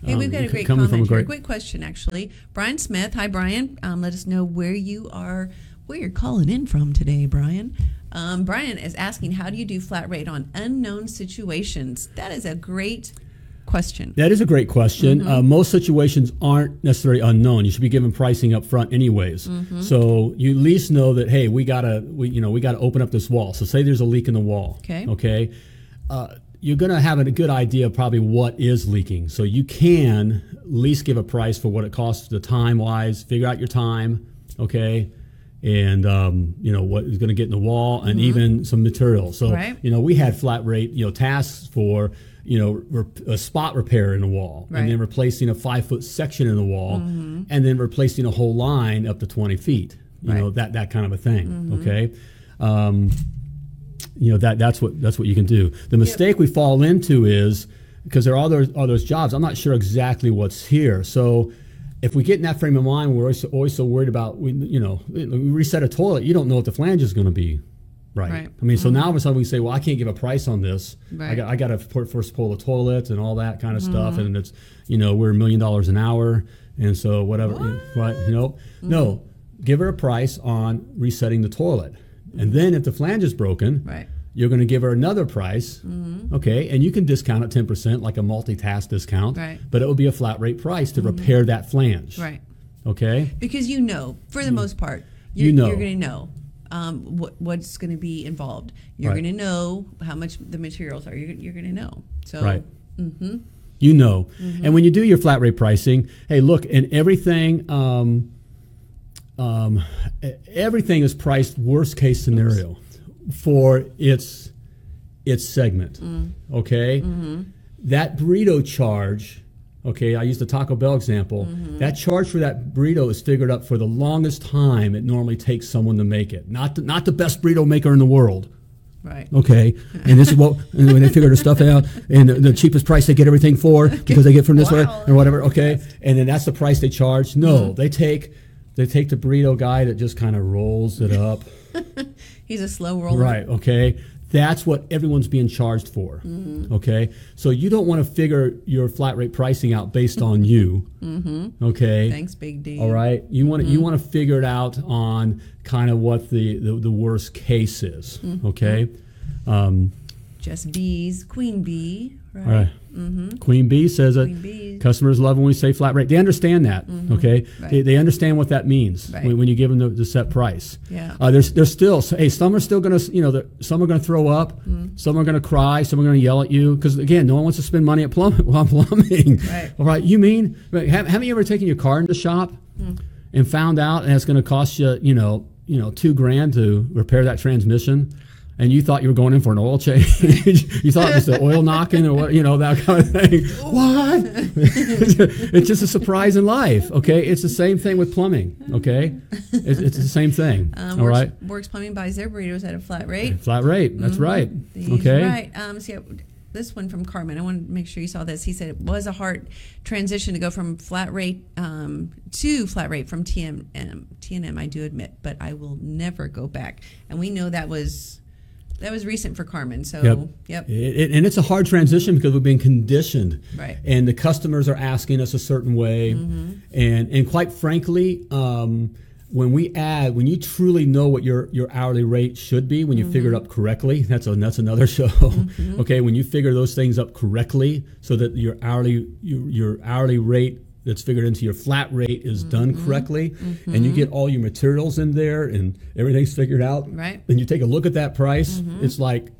Hey, um, we've got a great comment from a here. great- Great question, actually. Brian Smith. Hi, Brian. Um, let us know where you are, where you're calling in from today, Brian. Um, Brian is asking, how do you do flat rate on unknown situations? That is a great question. That is a great question. Mm-hmm. Uh, most situations aren't necessarily unknown. You should be given pricing up front, anyways. Mm-hmm. So you at least know that hey, we gotta, we, you know, we gotta open up this wall. So say there's a leak in the wall. Okay. Okay. Uh, you're going to have a good idea of probably what is leaking. So you can at least give a price for what it costs the time wise, figure out your time, okay? And um, you know what is going to get in the wall, and even some material. So Right. you know we had flat rate you know tasks for you know re- a spot repair in the wall, and then replacing a five foot section in the wall, and then replacing a whole line up to twenty feet. You know that that kind of a thing. Okay. Um, you know that that's what that's what you can do. The mistake we fall into is because there are other others jobs. I'm not sure exactly what's here. So if we get in that frame of mind, we're always, always so worried about we you know we reset a toilet. You don't know what the flange is going to be. Right. Right. I mean, so now mm-hmm. all of a sudden we say, well, I can't give a price on this. I got I got to first pull the toilet and all that kind of stuff, mm-hmm. and it's you know we're a million dollars an hour, and so whatever. What? You know, mm-hmm. no, give her a price on resetting the toilet, and then if the flange is broken, Right. you're going to give her another price, okay, and you can discount it ten percent, like a multi-task discount, Right. but it will be a flat rate price to repair that flange, Right. Okay, Because you know, for the most part, You you're, know. you're going to know um, what what's going to be involved. You're Right. going to know how much the materials are. You're, you're going to know. So right. You know, and when you do your flat rate pricing, hey, look, and everything, um, um, everything is priced worst case scenario for its its segment. Okay, that burrito charge. Okay, I use the Taco Bell example. Mm-hmm. That charge for that burrito is figured up for the longest time it normally takes someone to make it. Not the, not the best burrito maker in the world. right. Okay, and this is what and when they figure their stuff out, and the, the cheapest price they get everything for because they get from this way Wow. or whatever. Okay, and then that's the price they charge. No, mm-hmm. they take they take the burrito guy that just kind of rolls it up. He's a slow roller. right. Okay, that's what everyone's being charged for. Mm-hmm. Okay, so you don't want to figure your flat rate pricing out based on you. Mm-hmm. Okay. Thanks, Big D. All right, you want to you mm-hmm. want to figure it out on kind of what the, the, the worst case is. Okay. Um, Just bees, queen bee. Right. All right. Queen Bee says Bee. customers love when we say flat rate. They understand that. Okay, Right. they, they understand what that means Right. when, when you give them the, the set price. Yeah. Uh, there's there's still hey some are still gonna you know they're- some are gonna throw up, Mm-hmm. some are gonna cry, some are gonna yell at you because again no one wants to spend money at plumb, on plumbing. Right. All right. You mean have, haven't you ever taken your car into the shop Mm. and found out and it's gonna cost you you know you know two grand to repair that transmission? And you thought you were going in for an oil change. you thought it was the oil knocking or what, you know, that kind of thing. What? it's just a surprise in life. Okay, it's the same thing with plumbing. Okay, it's, it's the same thing. Um, all Works, right, Works Plumbing buys their burritos at a flat rate. flat rate. That's right. He's Okay. right. Um, see, this one from Carmen. I want to make sure you saw this. He said it was a hard transition to go from flat rate um, to flat rate from TMM. TNM, I do admit, but I will never go back. And we know that was that was recent for Carmen. So, Yep. yep. It, and it's a hard transition because we've been conditioned, Right. And the customers are asking us a certain way, Mm-hmm. and and quite frankly, um, when we add, when you truly know what your your hourly rate should be, when you figure Mm-hmm. it up correctly, that's a that's another show. okay, when you figure those things up correctly, so that your hourly your, your hourly rate that's figured into your flat rate is Mm-hmm. done correctly, and you get all your materials in there and everything's figured out, Right. and you take a look at that price, it's like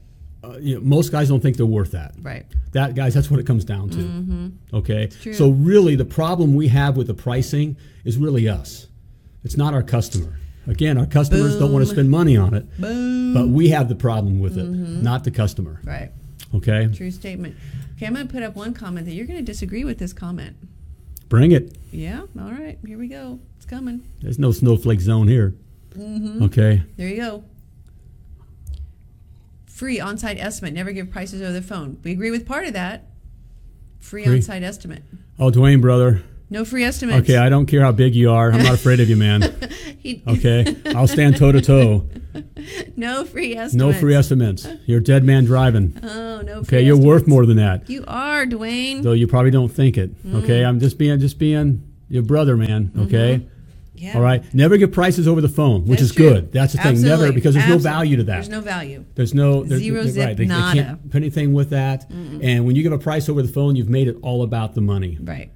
uh, you know, most guys don't think they're worth that. Right. That guys, that's what it comes down to. Okay. true. So really, the problem we have with the pricing is really us. It's not our customer. Again, our customers don't want to spend money on it, Boom. but we have the problem with it, not the customer. Right. Okay. True statement. Okay, I'm going to put up one comment that you're going to disagree with this comment. Bring it. Yeah. All right. Here we go. It's coming. There's no snowflake zone here. Mm-hmm. Okay. There you go. Free on-site estimate. Never give prices over the phone. We agree with part of that. Free, Free. on-site estimate. Oh, Dwayne, brother. No free estimates. Okay, I don't care how big you are. I'm not afraid of you, man. He- Okay. I'll stand toe to toe. no free estimates. No free estimates. You're a dead man driving. Oh no. Free Okay, you're worth more than that. You are Dwayne. Though you probably don't think it. Okay, Mm. I'm just being just being your brother, man. Okay. yeah. All right. Never give prices over the phone, which That's is true. good. That's the thing. Never because there's no value to that. There's no value. There's no there's, Zero zip right. They, they nada. can't put anything with that. And when you give a price over the phone, you've made it all about the money. Right.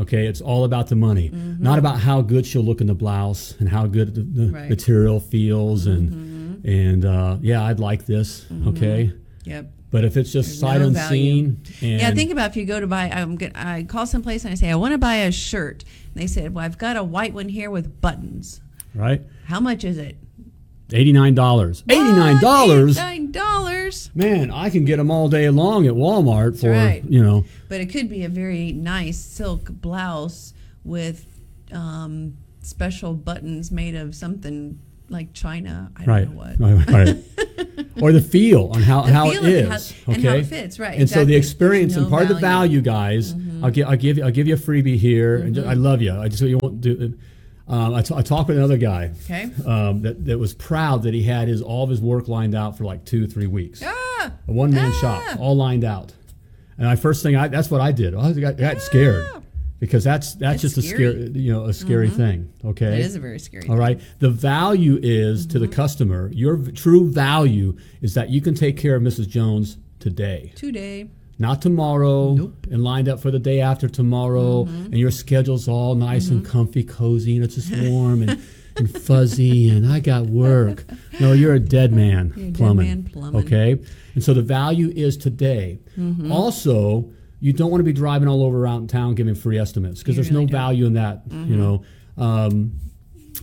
Okay, it's all about the money, mm-hmm. not about how good she'll look in the blouse and how good the, the Right. material feels and mm-hmm. and uh, yeah, I'd like this. Mm-hmm. Okay, Yep. But if it's just There's sight no unseen, and yeah, think about if you go to buy. I'm get, I call someplace and I say I want to buy a shirt. And they said, "Well, I've got a white one here with buttons. right, How much is it? Eighty nine dollars. Eighty nine dollars. Dollars. Man, I can get them all day long at Walmart for right. you know. But it could be a very nice silk blouse with um, special buttons made of something like China. I don't Right. know what. Right. right. or the feel on how, The how it it, is. how- okay. and how it fits, right, And so the experience There's and no part of the value. Mm-hmm. guys, I'll give I'll give you I'll give you a freebie here. And just, I love you. I just you won't do. Um, I, t- I talked with another guy Okay. um, that, that was proud that he had his all of his work lined out for like two three weeks. Ah, A one man Ah. shop, all lined out. And I first thing I that's what I did. I got, got scared Ah. because that's that's It's just a scary scary. you know a scary thing. Okay, it is a very scary. all right. The value is to the Mm-hmm. customer. Your v- true value is that you can take care of Mrs. Jones today, Today. Not tomorrow, and lined up for the day after tomorrow, Mm-hmm. and your schedule's all nice and comfy, cozy, and it's just warm and, and fuzzy, and I got work. No, you're a dead man You're a dead plumbing. man plumbing. Okay, and so the value is today. Mm-hmm. Also. You don't want to be driving all over around town giving free estimates because there's really no don't. value in that. Mm-hmm. You know, um,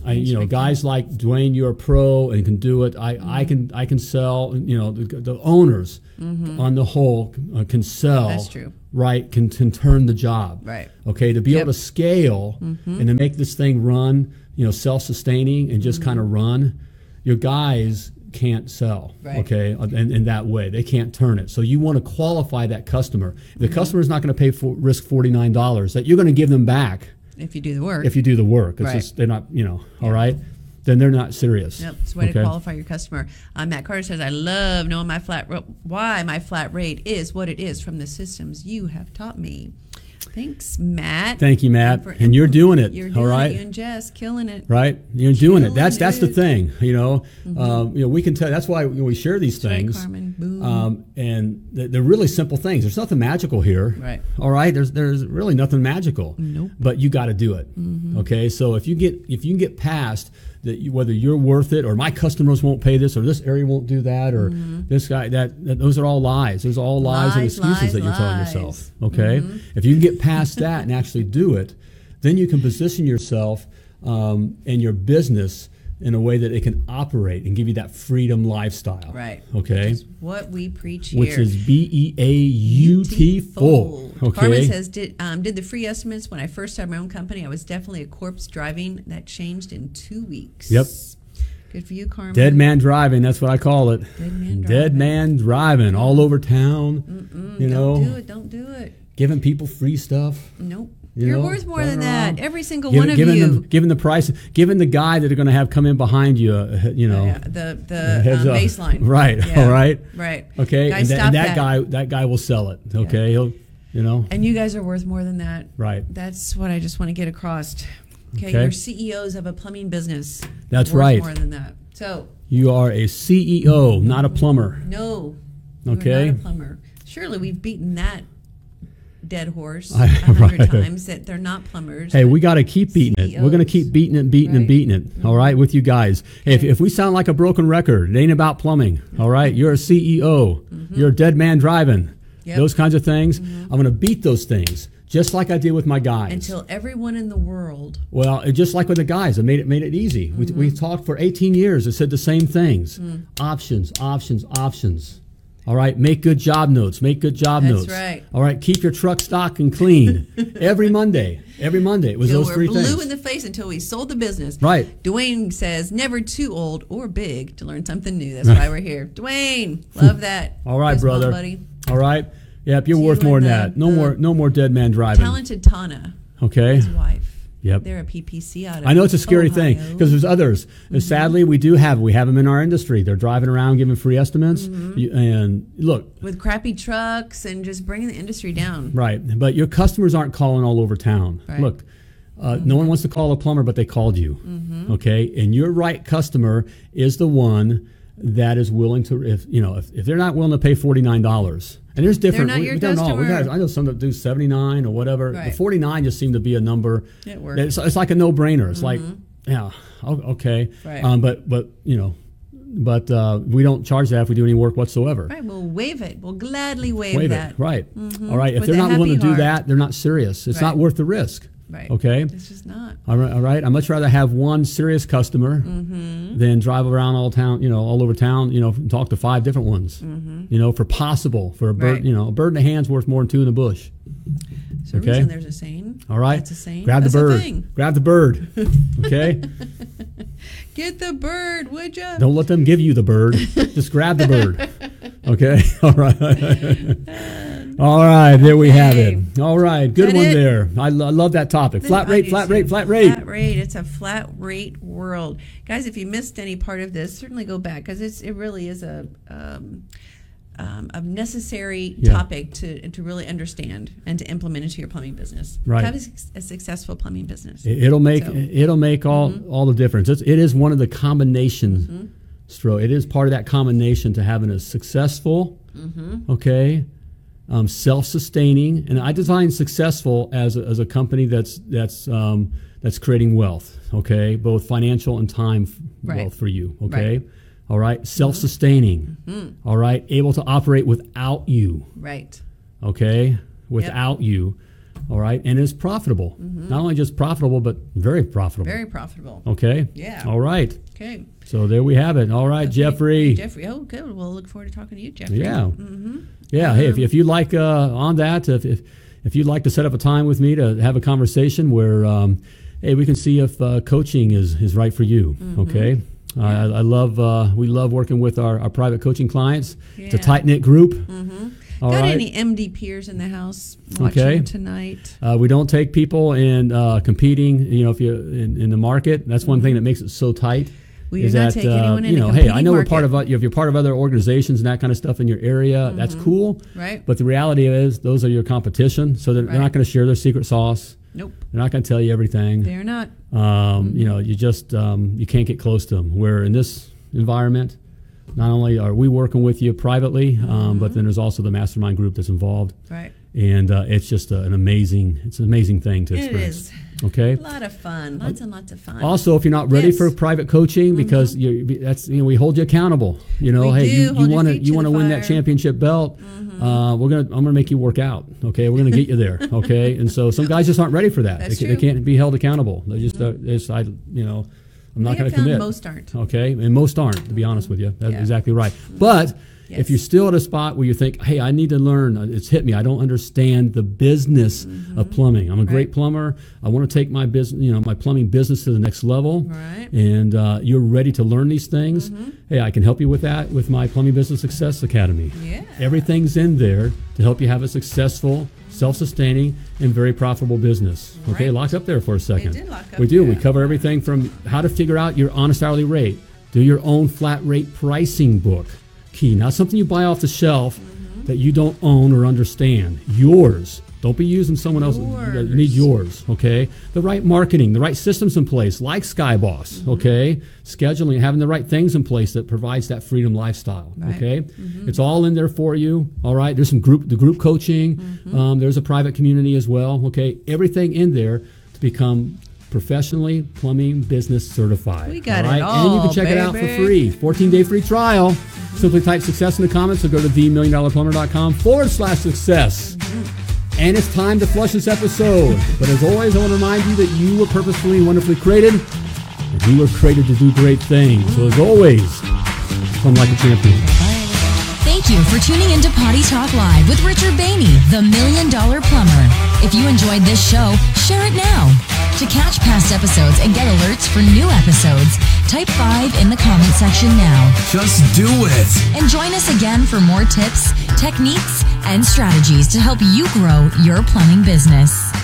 I, you know, guys like Dwayne, you're a pro and can do it. I, I can I can sell. You know, the, the owners on the whole uh, can sell. That's true. Right, can, can turn the job. Right. Okay, to be Yep. able to scale and to make this thing run, you know, self-sustaining and just kind of run, your guys can't sell. Right. Okay, uh, in, that way, they can't turn it. So you want to qualify that customer. The customer is not going to pay for risk forty nine dollars, that you're going to give them back If you do the work. if you do the work. It's Right. just they're not, you know, all right. Then they're not serious. Yep, it's a way to qualify your customer. Uh, Matt Carter says, "I love knowing my flat why my flat rate is what it is from the systems you have taught me." Thanks, Matt. Thank you, Matt. for And you're doing it, You're doing right? it. You and Jess killing it. Right, you're doing it. That's that's the thing. You know, um, you know, we can tell. That's why we share these right, things. Carmen. Boom. Um, and th- they're really simple things. There's nothing magical here. Right. All right. There's there's really nothing magical. Nope. Mm-hmm. But you got to do it. Okay. So if you get if you can get past that, you, whether you're worth it or my customers won't pay this or this area won't do that or this guy that, that those are all lies. Those are all lies, and Mm-hmm. Excuses lies, that you're telling lies. Mm-hmm. yourself. Okay. If you can get past that and actually do it, then you can position yourself um, and your business in a way that it can operate and give you that freedom lifestyle. right. Okay Which is what we preach here. which is B E A U T full. Beautiful. Carmen says, did, um, did the free estimates when I first started my own company, I was definitely a corpse driving. That changed in two weeks. Yep. Good for you, Carmen. Dead man driving. That's what I call it. Dead man Dead driving. man driving all over town. You know, Don't do it. Don't do it. giving people free stuff. Nope. You You are know, worth more than that. Every single Giving, one of giving you. them, giving the price, given the guy that are going to have come in behind you. Uh, you know, Yeah, the the um, baseline. Right, Yeah. all right. Right. Okay, Guys, and, stop and that, that. guy, that guy will sell it. Okay, he'll, you know, And you guys are worth more than that. right. That's what I just want to get across. Okay, Okay. you're CEOs of a plumbing business. That's Worth right. More than that. So You are a CEO, not a plumber. no. Okay. not a plumber. Surely we've beaten that dead horse a I- hundred right. times that they're not plumbers. Hey, we got to keep beating it. We're going to keep beating it, beating and beating it. all right, with you guys. Hey, if, if we sound like a broken record, it ain't about plumbing. All right, you're a CEO. You're a dead man driving. Mm-hmm. Yep. Those kinds of things. I'm going to beat those things, just like I did with my guys. until everyone in the world well, just like with the guys, I made it made it easy. We, Mm-hmm. we talked for 18 years. It said the same things: Mm. options, options, options. All right, make good job notes. Make good job That's notes. That's right. All right, keep your truck stock and clean every Monday. Every Monday, it was those we're three blue in the face until we sold the business. Right. Dwayne says, never too old or big to learn something new. That's why we're here. Dwayne, love that. All right, brother. buddy. All right. Yep, you're You worth more than that. No more, no more dead man driving. Talented Tana, Okay. his wife. Yep. They're a PPC out of I know it's a scary thing because there's others. Mm-hmm. And Sadly, we do have we have them in our industry. They're driving around giving free estimates. Mm-hmm. You- and look, with crappy trucks and just bringing the industry down. right, but your customers aren't calling all over town. Right. Look, uh, no one wants to call a plumber, but they called you. Mm-hmm. Okay, and your right customer is the one that is willing to if you know if, if they're not willing to pay forty nine dollars. And there's different. we, we don't know. We got, I know some that do seventy nine or whatever. The forty nine just seemed to be a number. It. Mm-hmm. It's, it's like a no brainer. It's like, yeah, okay. Right. Um, but but you know, but uh, we don't charge that if we do any work whatsoever. Right. We'll waive it. We'll gladly waive, Waive that. it. Right. Mhm. All right. If With they're not willing to do heart. that, they're not serious. It's not worth the risk. Right. Okay. It's just not. All right, all right. I'd much rather have one serious customer Mm-hmm. than drive around all town, you know, all over town, you know, and talk to five different ones. You know, for possible, for a bird, Mm-hmm. Right. you know, a bird in the hand's worth more than two in the bush. A Okay. reason there's a saying. All right. That's a saying. Grab That's the bird. Grab the bird. Okay. Get the bird, would you? Don't let them give you the bird. Just grab the bird. Okay. All right. All right. There we have it. All right. Good one it? there. I, lo- I love that topic. Flat rate. Flat rate. Flat rate. Flat rate. It's a flat rate world, guys. If you missed any part of this, certainly go back because it's it really is a um, um, a necessary Yeah. topic to to really understand and to implement into your plumbing business. Right. Have a, suc- a successful plumbing business. It- It'll make So- Mm-hmm. it'll make all all the difference. It's, it is one of the combinations. Mm-hmm. Stro. It is part of that combination to having a successful, Mm-hmm. okay, um, self-sustaining, and I define successful as a, as a company that's that's um, that's creating wealth. Okay, both financial and time Right. wealth for you. Okay, Right. all right, self-sustaining. Mm-hmm. all right, able to operate without you right. okay, without you, all right, and it's profitable. Not only just profitable, but very profitable. Mm-hmm. Very profitable. okay. Yeah. All right. Okay. So there we have it. All right, Okay. Jeffrey. Jeffrey. Oh, good. We'll look forward to talking to you, Jeffrey. Yeah. Yeah. Hey, if, Um, if you'd like uh, on that, if, if if you'd like to set up a time with me to have a conversation where, um, hey, we can see if uh, coaching is is right for you. Mm-hmm. Okay. Uh, I, I love uh, we love working with our, our private coaching clients. It's a tight knit group. All Got right. any MD peers in the house watching Okay. tonight? Uh, we don't take people in uh, competing. You know, if you in, in the market, that's one thing that makes it so tight. We is not that take uh, anyone in you know, hey, I know we're part of if you're part of other organizations and that kind of stuff in your area. That's cool. Right. But the reality is, those are your competition, so they're, they're not going to share their secret sauce. Nope. They're not going to tell you everything. They're not. Um, You know, you just um, you can't get close to them. Where in this environment, not only are we working with you privately, um, but then there's also the mastermind group that's involved Right. and uh, it's just uh, an amazing it's an amazing thing to experience is. okay A lot of fun. Lots and lots of fun. also if you're not ready Yes. Mm-hmm. for private coaching because you that's you know we hold you accountable you know We hey you, want to you want to win that. Mm-hmm. championship belt uh, we're gonna i'm gonna make you work out okay we're gonna get you there okay and so some guys just aren't ready for that they, they can't be held accountable they just uh, it's, i you know i'm not going to commit most aren't. Okay, and most aren't, to be honest mm-hmm. with you. That's Yeah. exactly right. But Yes. if you're still at a spot where you think, "Hey, I need to learn," uh, it's hit me. I don't understand the business of plumbing. I'm a great Mm-hmm. Plumber. I want to take my business, you know, my plumbing business to the next level. Right. And uh, you're ready to learn these things. Hey, I can help you with that with my Plumbing Business Success Academy. Yeah. Everything's in there to help you have a successful, self-sustaining, and very profitable business. Okay, locked up there for a second. did lock up, We do. We yeah. cover everything from how to figure out your honest hourly rate, do your own flat rate pricing book. Key, not something you buy off the shelf Mm-hmm. that you don't own or understand. Yours. Don't be using someone else's. You need yours. Okay. The right marketing, the right systems in place, like Skyboss. Mm-hmm. Okay. Scheduling, having the right things in place that provides that freedom lifestyle. Right. Okay. It's all in there for you. All right. There's some group, the group coaching. Mm-hmm. Um, there's a private community as well. Okay. Everything in there to become professionally plumbing business certified. We got all it right? And you can all, check it out for free. 14 day free trial. Simply type success in the comments or go to themilliondollarplumber.com forward slash success. And it's time to flush this episode. But as always, I want to remind you that you were purposefully and wonderfully created, and you were created to do great things. So as always, come like a champion. Thank you for tuning into Potty Talk Live with Richard Bainey, the Million Dollar Plumber. If you enjoyed this show, share it now. To catch past episodes and get alerts for new episodes, type 5 in the comment section now. Just do it. And join us again for more tips, techniques, and strategies to help you grow your plumbing business.